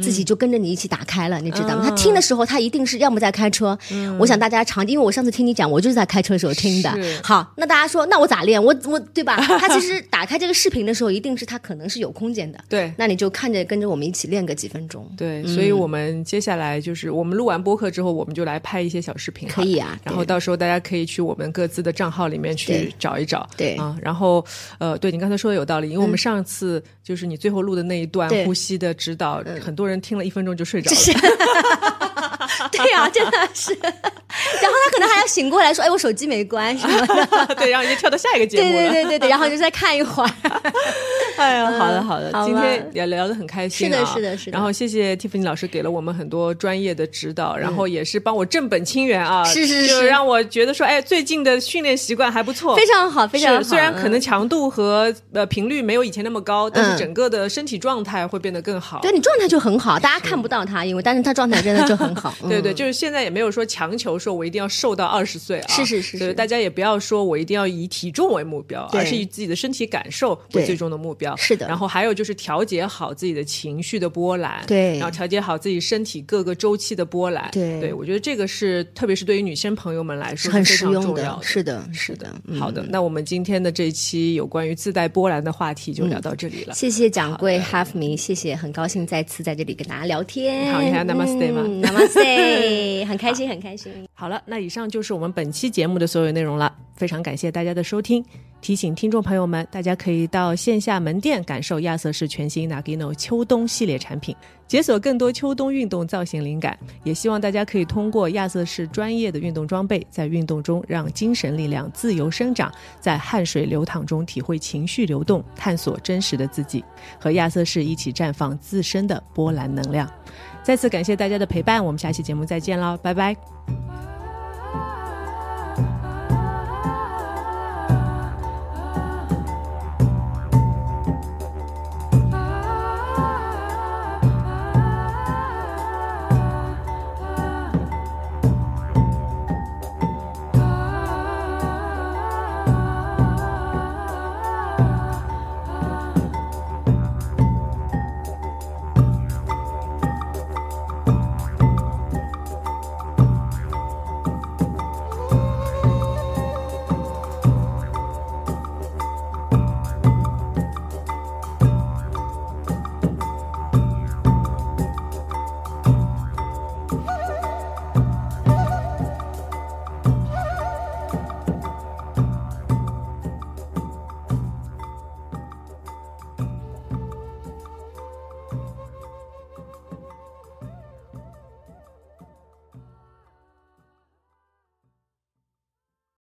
自己就跟着你一起打开了，你知道吗？他听的时候，他一定是要么在开车。我想大家常，因为我上次听你讲，我就是在开车的时候听的。好，那大家说，那我咋练？我我对吧？他其实 打开这个视频的时候，一定是他可能是有空间的。对，那你就看着跟着我们一起练个几分钟。对，所以我们接下来就是我们录完播客之后，我们就来拍一些小视频。可以啊，然后到时候大家可以去我们各自的账号里面去找一找。对啊，然后呃，对你刚才说的有道理，因为我们上次就是你最后录的那一段呼吸的指导，很多人听了一分钟就。睡着了，对呀，真的是。然后他可能还要醒过来说：“哎，我手机没关，什么的？” 对，然后就跳到下一个节目了。对对对对对，然后就再看一会儿。哎呀，好的好的，今天也聊得很开心啊！是的，是的，是的。然后谢谢 Tiffany 老师给了我们很多专业的指导，然后也是帮我正本清源啊！是是是，让我觉得说，哎，最近的训练习惯还不错，非常好，非常好。虽然可能强度和呃频率没有以前那么高，但是整个的身体状态会变得更好。对你状态就很好，大家看不到他，因为但是他状态真的就很好。对对，就是现在也没有说强求说我一定要瘦到二十岁啊！是是是，是大家也不要说我一定要以体重为目标，而是以自己的身体感受为最终的目标。是的，然后还有。就是调节好自己的情绪的波澜，对，然后调节好自己身体各个周期的波澜，对，对我觉得这个是特别是对于女生朋友们来说很实用的，是的，是的。好的，那我们今天的这一期有关于自带波澜的话题就聊到这里了。谢谢掌柜 Have me，谢谢，很高兴再次在这里跟大家聊天。好，你还 Namaste 吗？Namaste，很开心，很开心。好了，那以上就是我们本期节目的所有内容了。非常感谢大家的收听。提醒听众朋友们，大家可以到线下门店感受亚瑟士全新 Nagino 秋冬系列产品，解锁更多秋冬运动造型灵感。也希望大家可以通过亚瑟士专业的运动装备，在运动中让精神力量自由生长，在汗水流淌中体会情绪流动，探索真实的自己，和亚瑟士一起绽放自身的波澜能量。再次感谢大家的陪伴，我们下期节目再见喽，拜拜。